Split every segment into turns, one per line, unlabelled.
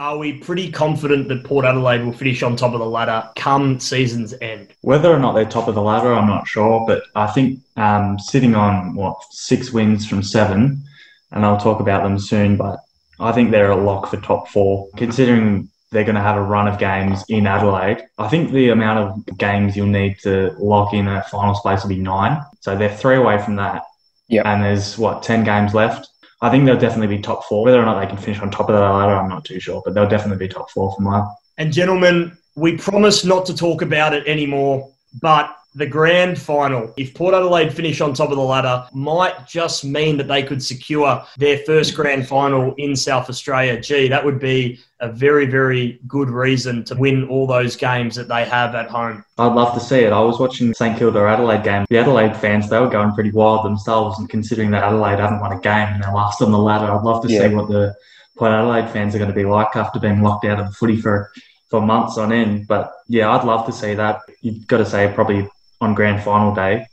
are we pretty confident that Port Adelaide will finish on top of the ladder come season's end?
Whether or not they're top of the ladder, I'm not sure, but I think um, sitting on what six wins from seven, and I'll talk about them soon, but I think they're a lock for top four, considering they're going to have a run of games in Adelaide. I think the amount of games you'll need to lock in a final space will be nine. So they're three away from that.
Yeah.
And there's what, 10 games left. I think they'll definitely be top four. Whether or not they can finish on top of the ladder, I'm not too sure, but they'll definitely be top four for mine.
And gentlemen, we promise not to talk about it anymore, but the grand final, if Port Adelaide finish on top of the ladder, might just mean that they could secure their first grand final in South Australia. Gee, that would be a very, very good reason to win all those games that they have at home.
I'd love to see it. I was watching the St Kilda Adelaide game. The Adelaide fans, they were going pretty wild themselves, and considering that Adelaide haven't won a game and they're last on the ladder, I'd love to
Yeah.
see what the Port Adelaide fans are going to be like after being locked out of the footy for, for months on end. But yeah, I'd love to see that. You've got to say probably on grand final day.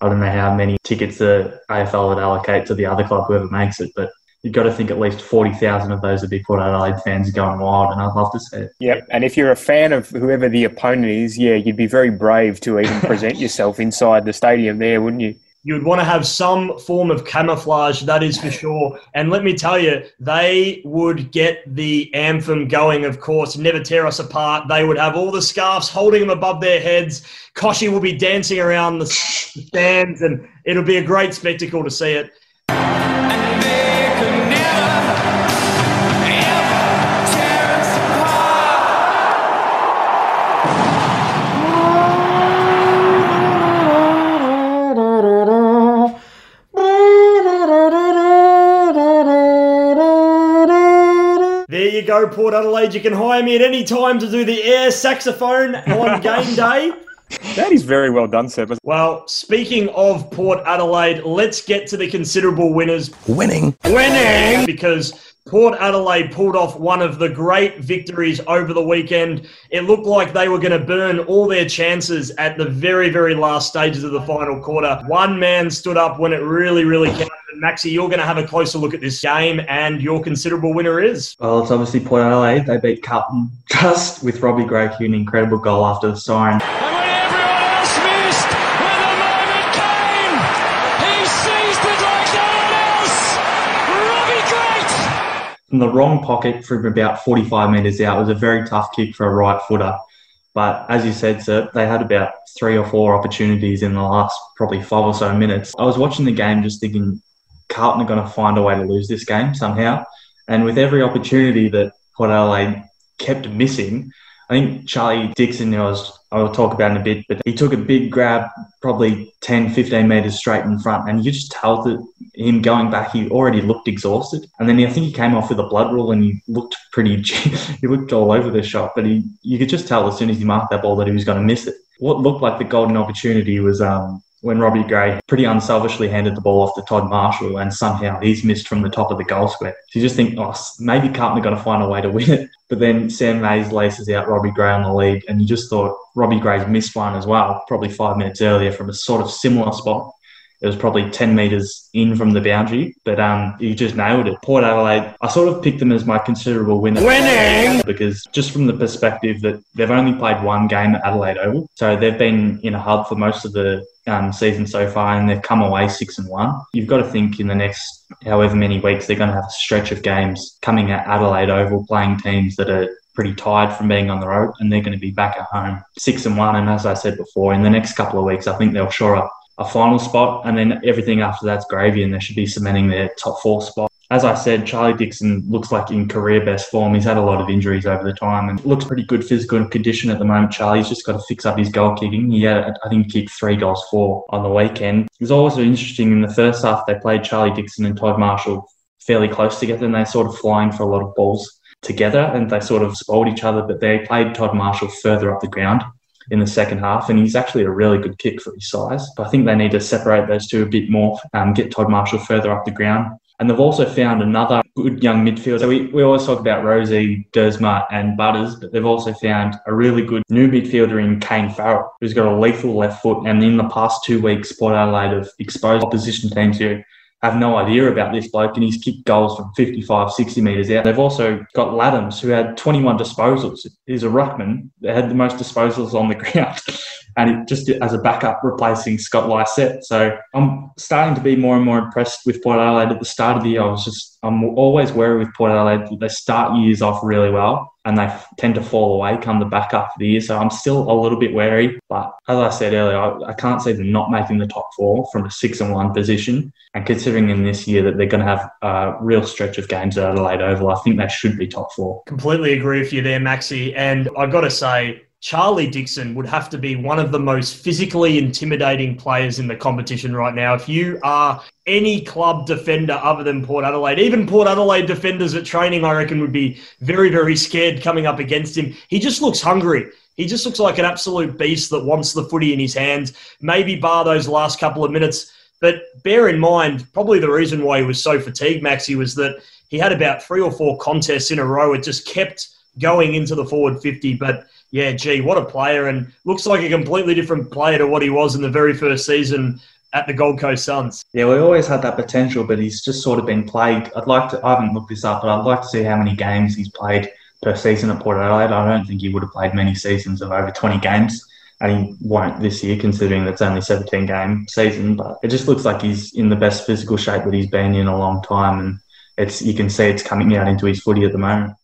I don't know how many tickets the AFL would allocate to the other club, whoever makes it, but you've got to think at least 40,000 of those would be Port Adelaide fans going wild, and I'd love to see it.
Yep. And if you're a fan of whoever the opponent is, yeah, you'd be very brave to even present yourself inside the stadium there, wouldn't you?
You would want to have some form of camouflage, that is for sure. And let me tell you, they would get the anthem going, of course, Never Tear Us Apart. They would have all the scarves holding them above their heads. Kochie will be dancing around the stands, and it'll be a great spectacle to see it. Go, Port Adelaide. You can hire me at any time to do the air saxophone on game day.
That is very well done, sir.
Well, speaking of Port Adelaide, let's get to the considerable winners.
Winning.
Winning! Because Port Adelaide pulled off one of the great victories over the weekend. It looked like they were going to burn all their chances at the very, very last stages of the final quarter. One man stood up when it really, really counted. And Maxi, you're going to have a closer look at this game, and your considerable winner is.
Well, it's obviously Port Adelaide. They beat Carlton just with Robbie Gray kicking an incredible goal after the siren.
And when everyone else missed, when the moment came, he seized it like no one else. Robbie Great.
From the wrong pocket from about 45 metres out it was a very tough kick for a right footer. But as you said, sir, they had about three or four opportunities in the last probably five or so minutes. I was watching the game just thinking Carlton are going to find a way to lose this game somehow. And with every opportunity that Port Adelaide kept missing, I think Charlie Dixon, who I was, I'll talk about in a bit, but he took a big grab, probably 10, 15 metres straight in front. And you just tell that him going back, he already looked exhausted. And then I think he came off with a blood rule and he looked pretty, he looked all over the shot. But he, you could just tell as soon as he marked that ball that he was going to miss it. What looked like the golden opportunity was um, when Robbie Gray pretty unselfishly handed the ball off to Todd Marshall and somehow he's missed from the top of the goal square. So you just think, oh, maybe Carlton are going to find a way to win it. But then Sam Mayes laces out Robbie Gray on the lead and you just thought Robbie Gray's missed one as well, probably five minutes earlier from a sort of similar spot. It was probably 10 metres in from the boundary, but um, he just nailed it. Port Adelaide, I sort of picked them as my considerable winner. Winning! Because just from the perspective that they've only played one game at Adelaide Oval, so they've been in a hub for most of the um, season so far, and they've come away six and one. You've got to think in the next however many weeks they're going to have a stretch of games coming at Adelaide Oval, playing teams that are pretty tired from being on the road, and they're going to be back at home six and one. And as I said before, in the next couple of weeks, I think they'll shore up a final spot, and then everything after that's gravy, and they should be cementing their top four spot. As I said, Charlie Dixon looks like in career best form. He's had a lot of injuries over the time and looks pretty good physical condition at the moment. Charlie's just got to fix up his goal kicking. He had, I think, he kicked three goals, four on the weekend. It was also interesting in the first half, they played Charlie Dixon and Todd Marshall fairly close together, and they sort of flying for a lot of balls together, and they sort of spoiled each other. But they played Todd Marshall further up the ground in the second half, and he's actually a really good kick for his size. But I think they need to separate those two a bit more, um, get Todd Marshall further up the ground. And they've also found another good young midfielder. So we, we always talk about Rozee, Duursma, and Butters, but they've also found a really good new midfielder in Kane Farrell, who's got a lethal left foot. And in the past two weeks, Port Adelaide have exposed opposition teams who have no idea about this bloke, and he's kicked goals from 55, 60 metres out. They've also got Ladhams, who had 21 disposals. He's a ruckman that had the most disposals on the ground. And it just as a backup replacing Scott Lycett. So I'm starting to be more and more impressed with Port Adelaide. At the start of the year, I was just I'm always wary with Port Adelaide. They start years off really well and they tend to fall away come the back half of the year. So I'm still a little bit wary. But as I said earlier, I, I can't see them not making the top four from a six and one position. And considering in this year that they're going to have a real stretch of games at Adelaide Oval, I think they should be top four.
Completely agree with you there, Maxi. And I've got to say, Charlie Dixon would have to be one of the most physically intimidating players in the competition right now. If you are any club defender other than Port Adelaide, even Port Adelaide defenders at training, I reckon would be very, very scared coming up against him. He just looks hungry. He just looks like an absolute beast that wants the footy in his hands, maybe bar those last couple of minutes. But bear in mind, probably the reason why he was so fatigued, Maxi, was that he had about three or four contests in a row. It just kept going into the forward 50. But yeah, gee, what a player. And looks like a completely different player to what he was in the very first season at the Gold Coast Suns.
Yeah, we always had that potential, but he's just sort of been plagued. I'd like to, I haven't looked this up, but I'd like to see how many games he's played per season at Port Adelaide. I don't think he would have played many seasons of over 20 games. And he won't this year, considering it's only 17 game season. But it just looks like he's in the best physical shape that he's been in a long time, and it's you can see it's coming out into his footy at the moment.